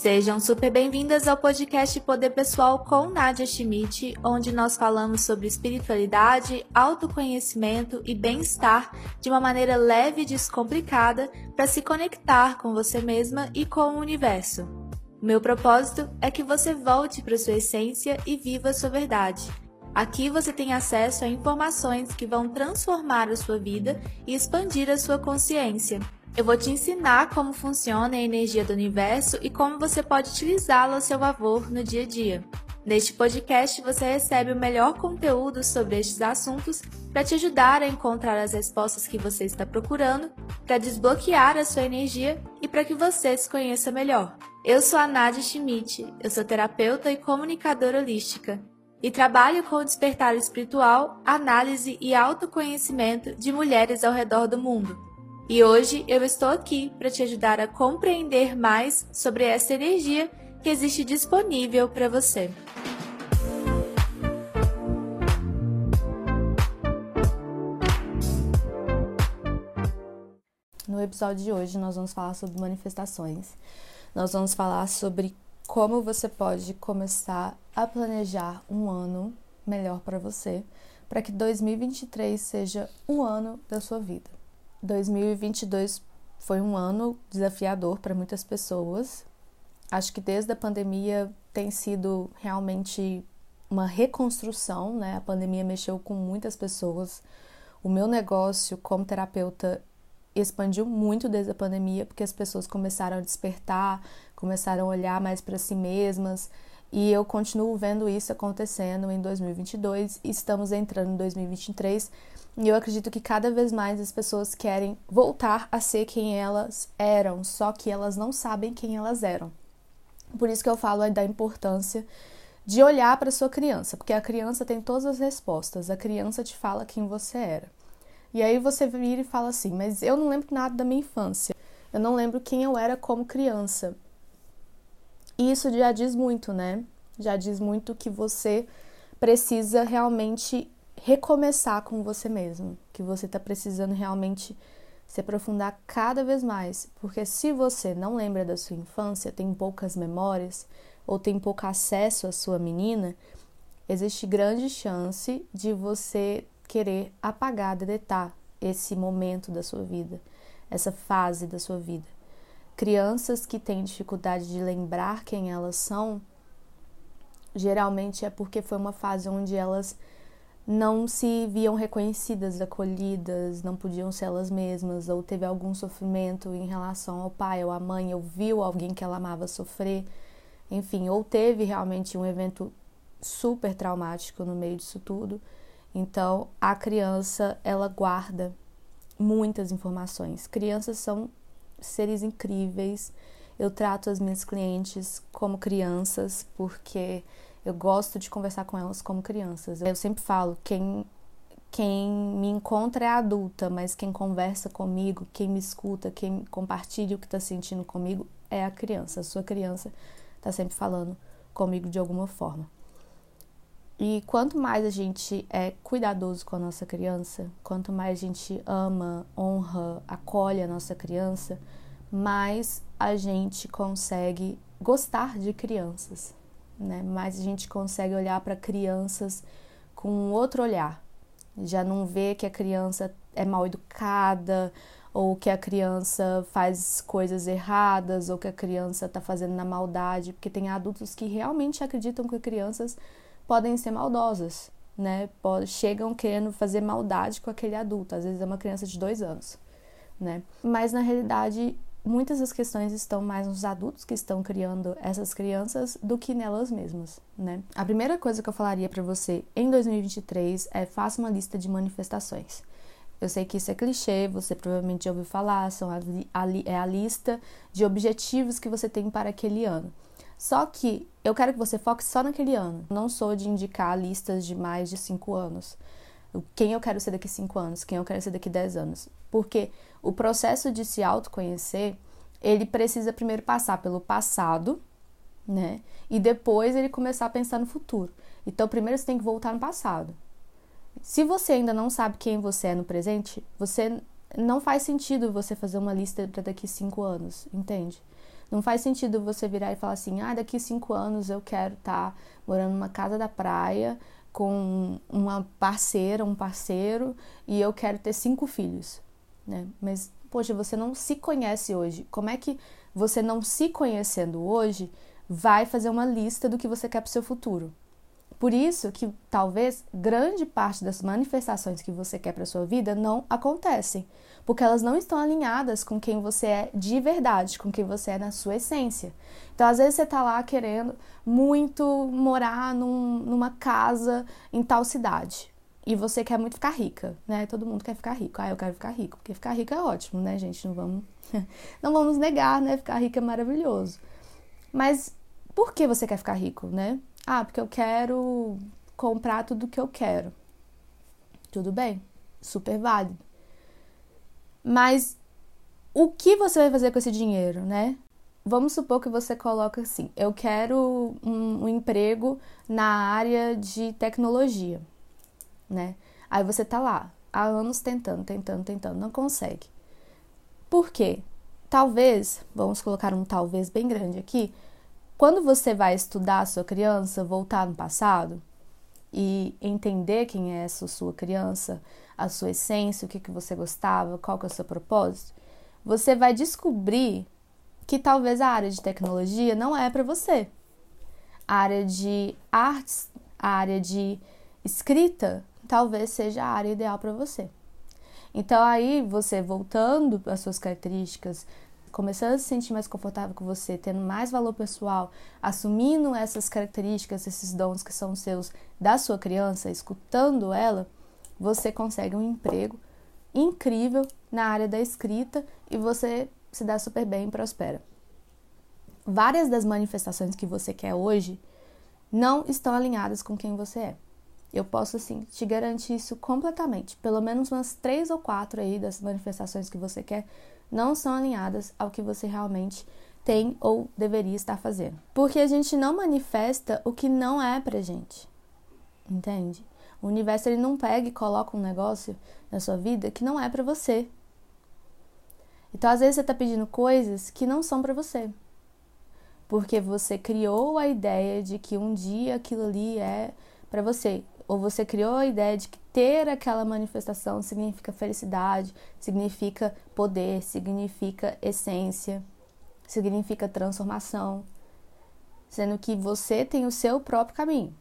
Sejam super bem-vindas ao podcast Poder Pessoal com Nadia Schmidt, onde nós falamos sobre espiritualidade, autoconhecimento e bem-estar de uma maneira leve e descomplicada para se conectar com você mesma e com o universo. Meu propósito é que você volte para sua essência e viva sua verdade. Aqui você tem acesso a informações que vão transformar a sua vida e expandir a sua consciência. Eu vou te ensinar como funciona a energia do universo e como você pode utilizá-la a seu favor no dia a dia. Neste podcast você recebe o melhor conteúdo sobre estes assuntos para te ajudar a encontrar as respostas que você está procurando, para desbloquear a sua energia e para que você se conheça melhor. Eu sou a Nadia Schmidt, eu sou terapeuta e comunicadora holística e trabalho com o despertar espiritual, análise e autoconhecimento de mulheres ao redor do mundo. E hoje eu estou aqui para te ajudar a compreender mais sobre essa energia que existe disponível para você. No episódio de hoje nós vamos falar sobre manifestações. Nós vamos falar sobre como você pode começar a planejar um ano melhor para você, para que 2023 seja o ano da sua vida. 2022 foi um ano desafiador para muitas pessoas. Acho que desde a pandemia tem sido realmente uma reconstrução, né? A pandemia mexeu com muitas pessoas. O meu negócio como terapeuta expandiu muito desde a pandemia, porque as pessoas começaram a despertar, começaram a olhar mais para si mesmas, e eu continuo vendo isso acontecendo em 2022 e estamos entrando em 2023 e eu acredito que cada vez mais as pessoas querem voltar a ser quem elas eram, só que elas não sabem quem elas eram. Por isso que eu falo da importância de olhar para sua criança, porque a criança tem todas as respostas, a criança te fala quem você era. E aí você vira e fala assim: "Mas eu não lembro nada da minha infância. Eu não lembro quem eu era como criança". E isso já diz muito, né? Já diz muito que você precisa realmente recomeçar com você mesmo, que você está precisando realmente se aprofundar cada vez mais, porque se você não lembra da sua infância, tem poucas memórias ou tem pouco acesso à sua menina, existe grande chance de você querer apagar, deletar esse momento da sua vida, essa fase da sua vida. Crianças que têm dificuldade de lembrar quem elas são, geralmente é porque foi uma fase onde elas não se viam reconhecidas, acolhidas, não podiam ser elas mesmas, ou teve algum sofrimento em relação ao pai ou à mãe, ou viu alguém que ela amava sofrer, enfim, ou teve realmente um evento super traumático no meio disso tudo. Então, a criança, ela guarda muitas informações. Crianças são seres incríveis. Eu trato as minhas clientes como crianças, porque eu gosto de conversar com elas como crianças. Eu sempre falo, quem quem me encontra é adulta, mas quem conversa comigo, quem me escuta, quem compartilha o que está sentindo comigo é a criança. A sua criança está sempre falando comigo de alguma forma. E quanto mais a gente é cuidadoso com a nossa criança, quanto mais a gente ama, honra, acolhe a nossa criança, mais a gente consegue gostar de crianças, né? Mas a gente consegue olhar para crianças com um outro olhar. Já não vê que a criança é mal educada, ou que a criança faz coisas erradas, ou que a criança está fazendo na maldade, porque tem adultos que realmente acreditam que crianças podem ser maldosas, né? Chegam querendo fazer maldade com aquele adulto, às vezes é uma criança de dois anos, né? Mas na realidade muitas das questões estão mais nos adultos que estão criando essas crianças do que nelas mesmas, né? A primeira coisa que eu falaria para você em 2023 é faça uma lista de manifestações. Eu sei que isso é clichê, você provavelmente já ouviu falar, são a, a, é a lista de objetivos que você tem para aquele ano. Só que eu quero que você foque só naquele ano. Não sou de indicar listas de mais de cinco anos. Quem eu quero ser daqui cinco anos, quem eu quero ser daqui dez anos. Porque o processo de se autoconhecer, ele precisa primeiro passar pelo passado, né? E depois ele começar a pensar no futuro. Então, primeiro você tem que voltar no passado. Se você ainda não sabe quem você é no presente, você não faz sentido você fazer uma lista para daqui cinco anos, entende? Não faz sentido você virar e falar assim: ah, daqui cinco anos eu quero estar tá morando numa casa da praia com uma parceira, um parceiro e eu quero ter cinco filhos, né? Mas, poxa, você não se conhece hoje. Como é que você não se conhecendo hoje vai fazer uma lista do que você quer para o seu futuro? Por isso que talvez grande parte das manifestações que você quer para sua vida não acontecem, porque elas não estão alinhadas com quem você é de verdade, com quem você é na sua essência. Então, às vezes você está lá querendo muito morar num, numa casa em tal cidade. E você quer muito ficar rica, né? Todo mundo quer ficar rico. Ah, eu quero ficar rico, porque ficar rico é ótimo, né, gente? Não vamos, não vamos negar, né? Ficar rico é maravilhoso. Mas por que você quer ficar rico, né? Ah, porque eu quero comprar tudo que eu quero. Tudo bem, super válido. Mas o que você vai fazer com esse dinheiro, né? Vamos supor que você coloca assim: eu quero um, um emprego na área de tecnologia, né? Aí você tá lá há anos tentando, tentando, tentando, não consegue. Por quê? Talvez, vamos colocar um talvez bem grande aqui, quando você vai estudar a sua criança, voltar no passado e entender quem é essa sua criança, a sua essência, o que, que você gostava, qual que é o seu propósito, você vai descobrir que talvez a área de tecnologia não é para você. A área de artes, a área de escrita, talvez seja a área ideal para você. Então aí você voltando às suas características, começando a se sentir mais confortável com você, tendo mais valor pessoal, assumindo essas características, esses dons que são seus da sua criança, escutando ela, você consegue um emprego incrível na área da escrita e você se dá super bem e prospera. Várias das manifestações que você quer hoje não estão alinhadas com quem você é. Eu posso, assim, te garantir isso completamente. Pelo menos umas três ou quatro aí das manifestações que você quer não são alinhadas ao que você realmente tem ou deveria estar fazendo. Porque a gente não manifesta o que não é pra gente. Entende? O universo ele não pega e coloca um negócio na sua vida que não é para você. Então, às vezes você tá pedindo coisas que não são para você. Porque você criou a ideia de que um dia aquilo ali é para você ou você criou a ideia de que ter aquela manifestação significa felicidade, significa poder, significa essência, significa transformação, sendo que você tem o seu próprio caminho.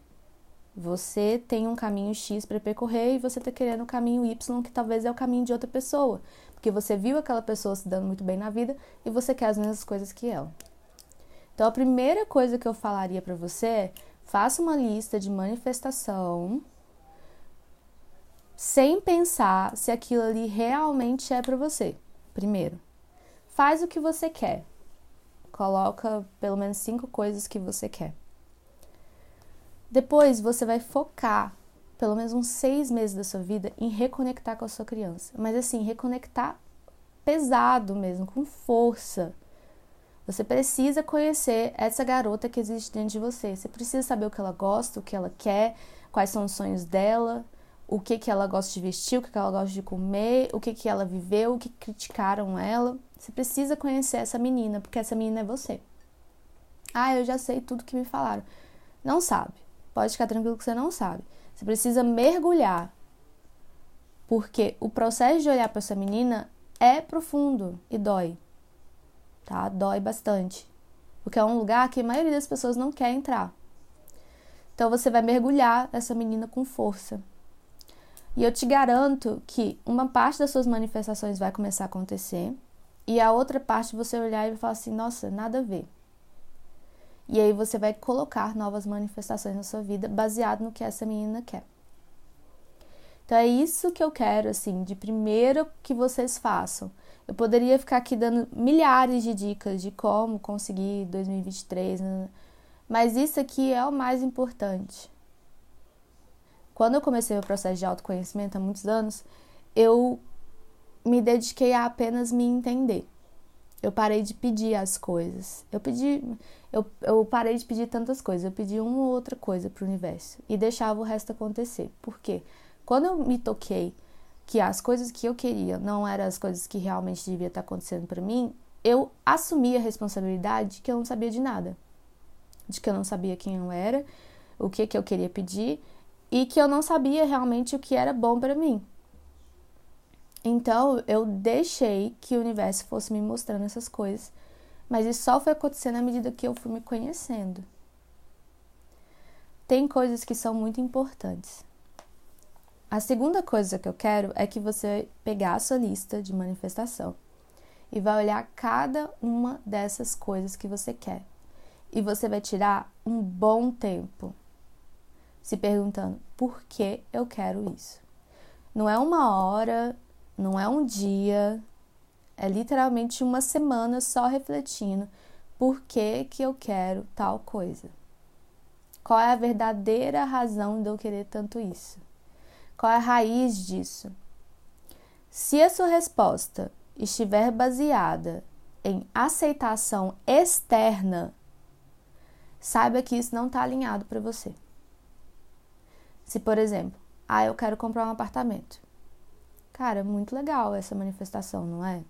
Você tem um caminho X para percorrer e você está querendo o caminho Y, que talvez é o caminho de outra pessoa, porque você viu aquela pessoa se dando muito bem na vida e você quer as mesmas coisas que ela. Então, a primeira coisa que eu falaria para você é Faça uma lista de manifestação sem pensar se aquilo ali realmente é para você. Primeiro, faz o que você quer. Coloca pelo menos cinco coisas que você quer. Depois você vai focar pelo menos uns seis meses da sua vida em reconectar com a sua criança. Mas assim, reconectar pesado mesmo, com força. Você precisa conhecer essa garota que existe dentro de você. Você precisa saber o que ela gosta, o que ela quer, quais são os sonhos dela, o que, que ela gosta de vestir, o que, que ela gosta de comer, o que, que ela viveu, o que criticaram ela. Você precisa conhecer essa menina, porque essa menina é você. Ah, eu já sei tudo que me falaram. Não sabe. Pode ficar tranquilo que você não sabe. Você precisa mergulhar. Porque o processo de olhar para essa menina é profundo e dói tá? Dói bastante. Porque é um lugar que a maioria das pessoas não quer entrar. Então você vai mergulhar essa menina com força. E eu te garanto que uma parte das suas manifestações vai começar a acontecer e a outra parte você olhar e falar assim: "Nossa, nada a ver". E aí você vai colocar novas manifestações na sua vida baseado no que essa menina quer. Então é isso que eu quero assim, de primeiro que vocês façam. Eu poderia ficar aqui dando milhares de dicas de como conseguir 2023, né? mas isso aqui é o mais importante. Quando eu comecei o processo de autoconhecimento há muitos anos, eu me dediquei a apenas me entender. Eu parei de pedir as coisas. Eu pedi, eu, eu parei de pedir tantas coisas. Eu pedi uma ou outra coisa para o universo e deixava o resto acontecer. Por quê? Quando eu me toquei que as coisas que eu queria não eram as coisas que realmente devia estar acontecendo para mim, eu assumi a responsabilidade de que eu não sabia de nada. De que eu não sabia quem eu era, o que, que eu queria pedir e que eu não sabia realmente o que era bom para mim. Então eu deixei que o universo fosse me mostrando essas coisas, mas isso só foi acontecendo à medida que eu fui me conhecendo. Tem coisas que são muito importantes. A segunda coisa que eu quero é que você pegar a sua lista de manifestação e vai olhar cada uma dessas coisas que você quer. E você vai tirar um bom tempo se perguntando por que eu quero isso. Não é uma hora, não é um dia, é literalmente uma semana só refletindo por que, que eu quero tal coisa. Qual é a verdadeira razão de eu querer tanto isso? Qual é a raiz disso? Se a sua resposta estiver baseada em aceitação externa, saiba que isso não está alinhado para você. Se, por exemplo, ah, eu quero comprar um apartamento. Cara, muito legal essa manifestação, não é?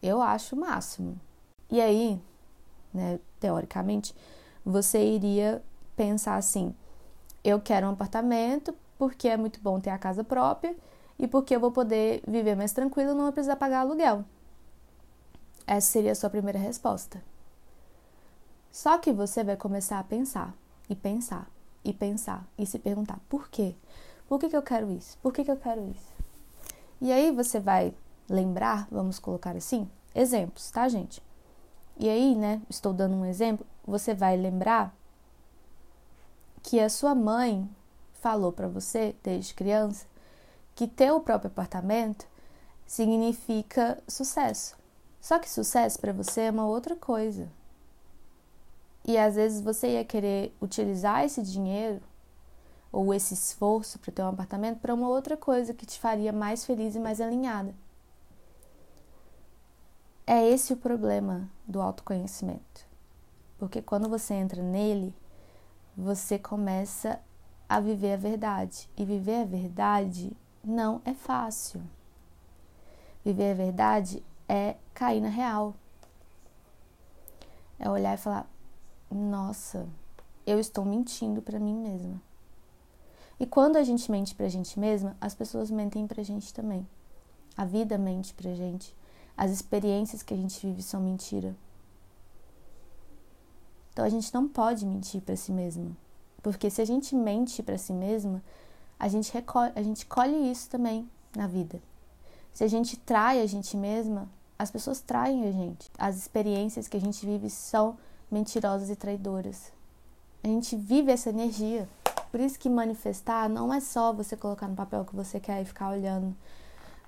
Eu acho o máximo. E aí, né, teoricamente, você iria pensar assim: eu quero um apartamento porque é muito bom ter a casa própria e porque eu vou poder viver mais tranquilo, não vou precisar pagar aluguel. Essa seria a sua primeira resposta. Só que você vai começar a pensar e pensar e pensar e se perguntar por quê? Por que, que eu quero isso? Por que, que eu quero isso? E aí você vai lembrar, vamos colocar assim, exemplos, tá, gente? E aí, né, estou dando um exemplo, você vai lembrar que a sua mãe falou para você desde criança que ter o próprio apartamento significa sucesso. Só que sucesso para você é uma outra coisa. E às vezes você ia querer utilizar esse dinheiro ou esse esforço para ter um apartamento para uma outra coisa que te faria mais feliz e mais alinhada. É esse o problema do autoconhecimento. Porque quando você entra nele, você começa a viver a verdade. E viver a verdade não é fácil. Viver a verdade é cair na real. É olhar e falar: nossa, eu estou mentindo para mim mesma. E quando a gente mente pra gente mesma, as pessoas mentem pra gente também. A vida mente pra gente. As experiências que a gente vive são mentira. Então a gente não pode mentir para si mesma. Porque se a gente mente para si mesma, a gente, recolhe, a gente colhe isso também na vida. Se a gente trai a gente mesma, as pessoas traem a gente. As experiências que a gente vive são mentirosas e traidoras. A gente vive essa energia. Por isso que manifestar não é só você colocar no papel o que você quer e ficar olhando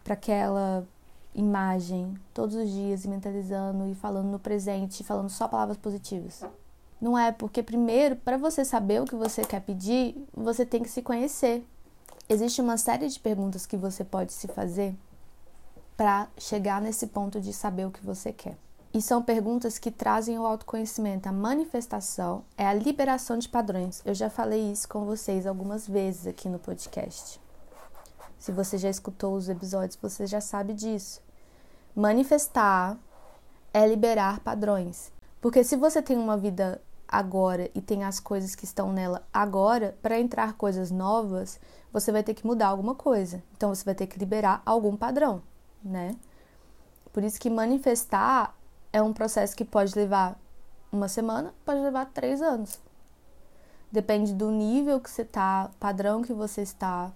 para aquela imagem todos os dias e mentalizando e falando no presente, falando só palavras positivas. Não é porque primeiro, para você saber o que você quer pedir, você tem que se conhecer. Existe uma série de perguntas que você pode se fazer para chegar nesse ponto de saber o que você quer. E são perguntas que trazem o autoconhecimento. A manifestação é a liberação de padrões. Eu já falei isso com vocês algumas vezes aqui no podcast. Se você já escutou os episódios, você já sabe disso. Manifestar é liberar padrões. Porque se você tem uma vida agora e tem as coisas que estão nela agora, para entrar coisas novas, você vai ter que mudar alguma coisa. Então você vai ter que liberar algum padrão, né? Por isso que manifestar é um processo que pode levar uma semana, pode levar três anos. Depende do nível que você tá, padrão que você está,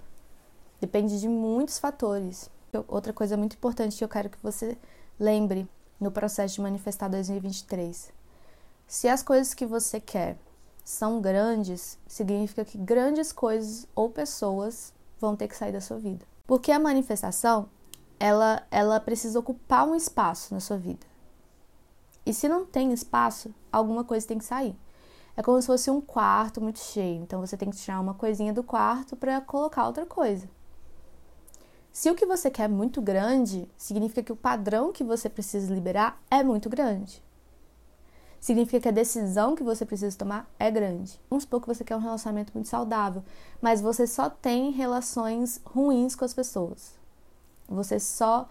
depende de muitos fatores. Outra coisa muito importante que eu quero que você lembre no processo de manifestar 2023 se as coisas que você quer são grandes, significa que grandes coisas ou pessoas vão ter que sair da sua vida. Porque a manifestação, ela, ela precisa ocupar um espaço na sua vida. E se não tem espaço, alguma coisa tem que sair. É como se fosse um quarto muito cheio. Então você tem que tirar uma coisinha do quarto para colocar outra coisa. Se o que você quer é muito grande, significa que o padrão que você precisa liberar é muito grande significa que a decisão que você precisa tomar é grande. Vamos supor que você quer um relacionamento muito saudável, mas você só tem relações ruins com as pessoas. Você só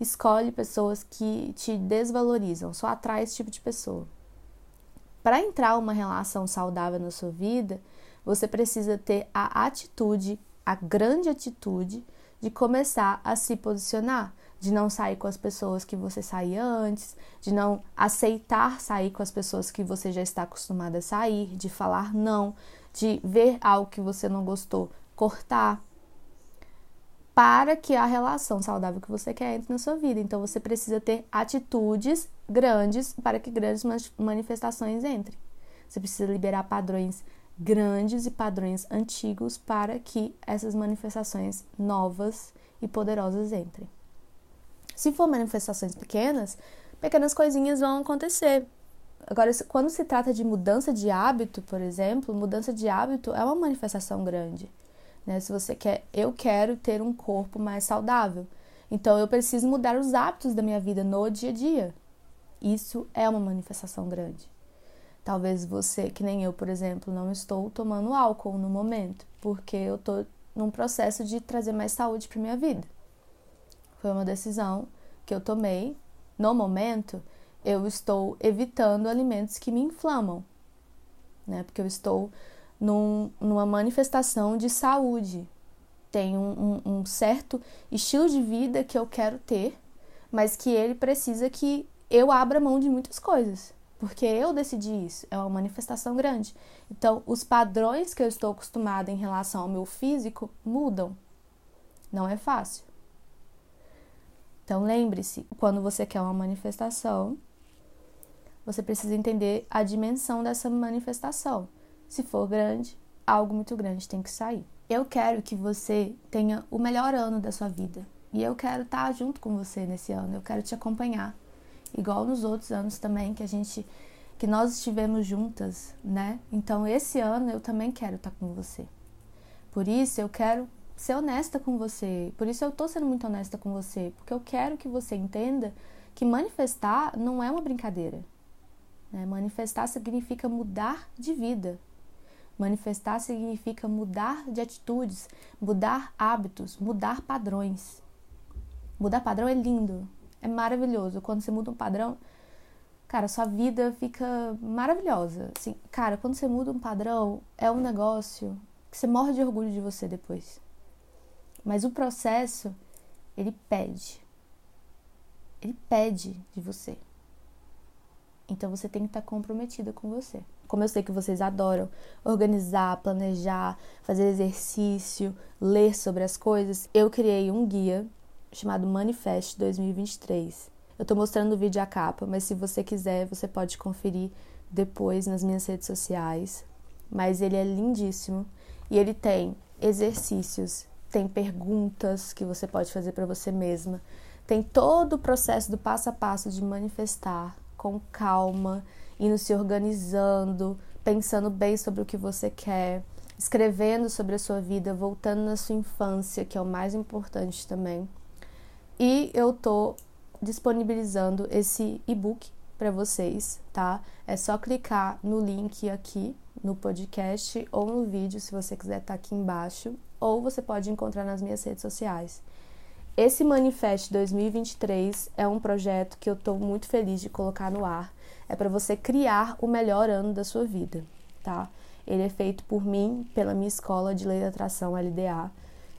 escolhe pessoas que te desvalorizam, só atrai esse tipo de pessoa. Para entrar uma relação saudável na sua vida, você precisa ter a atitude, a grande atitude de começar a se posicionar, de não sair com as pessoas que você saía antes, de não aceitar sair com as pessoas que você já está acostumada a sair, de falar não, de ver algo que você não gostou, cortar, para que a relação saudável que você quer entre na sua vida. Então você precisa ter atitudes grandes para que grandes manifestações entrem. Você precisa liberar padrões grandes e padrões antigos para que essas manifestações novas e poderosas entrem. Se for manifestações pequenas, pequenas coisinhas vão acontecer. Agora, quando se trata de mudança de hábito, por exemplo, mudança de hábito é uma manifestação grande. Né? Se você quer, eu quero ter um corpo mais saudável. Então eu preciso mudar os hábitos da minha vida no dia a dia. Isso é uma manifestação grande. Talvez você, que nem eu, por exemplo, não estou tomando álcool no momento, porque eu estou num processo de trazer mais saúde para minha vida. Foi uma decisão que eu tomei. No momento, eu estou evitando alimentos que me inflamam, né? Porque eu estou num, numa manifestação de saúde. Tem um, um, um certo estilo de vida que eu quero ter, mas que ele precisa que eu abra mão de muitas coisas, porque eu decidi isso, é uma manifestação grande. Então, os padrões que eu estou acostumada em relação ao meu físico mudam. Não é fácil. Então, lembre-se, quando você quer uma manifestação, você precisa entender a dimensão dessa manifestação. Se for grande, algo muito grande tem que sair. Eu quero que você tenha o melhor ano da sua vida. E eu quero estar junto com você nesse ano. Eu quero te acompanhar. Igual nos outros anos também que a gente que nós estivemos juntas, né? Então esse ano eu também quero estar com você. Por isso eu quero ser honesta com você. Por isso eu tô sendo muito honesta com você, porque eu quero que você entenda que manifestar não é uma brincadeira. Né? Manifestar significa mudar de vida, Manifestar significa mudar de atitudes, mudar hábitos, mudar padrões. Mudar padrão é lindo, é maravilhoso. Quando você muda um padrão, cara, sua vida fica maravilhosa. Assim, cara, quando você muda um padrão, é um negócio que você morre de orgulho de você depois. Mas o processo, ele pede. Ele pede de você. Então você tem que estar comprometida com você. Como eu sei que vocês adoram organizar, planejar, fazer exercício, ler sobre as coisas, eu criei um guia chamado Manifest 2023. Eu tô mostrando o vídeo a capa, mas se você quiser, você pode conferir depois nas minhas redes sociais. Mas ele é lindíssimo e ele tem exercícios, tem perguntas que você pode fazer para você mesma, tem todo o processo do passo a passo de manifestar com calma, indo se organizando, pensando bem sobre o que você quer, escrevendo sobre a sua vida, voltando na sua infância, que é o mais importante também. E eu tô disponibilizando esse e-book para vocês, tá? É só clicar no link aqui no podcast ou no vídeo, se você quiser estar tá aqui embaixo, ou você pode encontrar nas minhas redes sociais. Esse Manifest 2023 é um projeto que eu estou muito feliz de colocar no ar. É para você criar o melhor ano da sua vida, tá? Ele é feito por mim, pela minha escola de lei da atração LDA,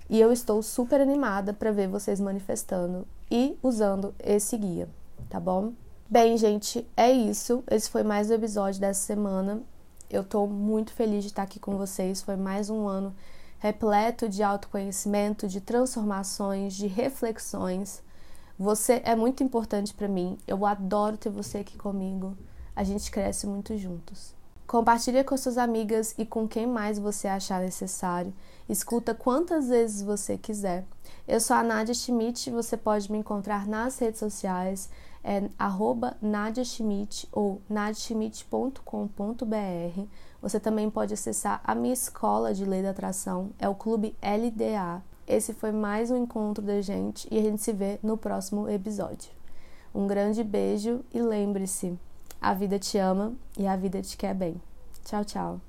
e eu estou super animada para ver vocês manifestando e usando esse guia, tá bom? Bem, gente, é isso. Esse foi mais um episódio dessa semana. Eu estou muito feliz de estar aqui com vocês. Foi mais um ano repleto de autoconhecimento, de transformações, de reflexões. Você é muito importante para mim. Eu adoro ter você aqui comigo. A gente cresce muito juntos. Compartilha com suas amigas e com quem mais você achar necessário. Escuta quantas vezes você quiser. Eu sou a Nadia Schmidt, você pode me encontrar nas redes sociais, é arroba Nadia Schmidt ou nadiaschmidt.com.br. Você também pode acessar a minha escola de lei da atração, é o Clube LDA. Esse foi mais um encontro da gente e a gente se vê no próximo episódio. Um grande beijo e lembre-se, a vida te ama e a vida te quer bem. Tchau, tchau.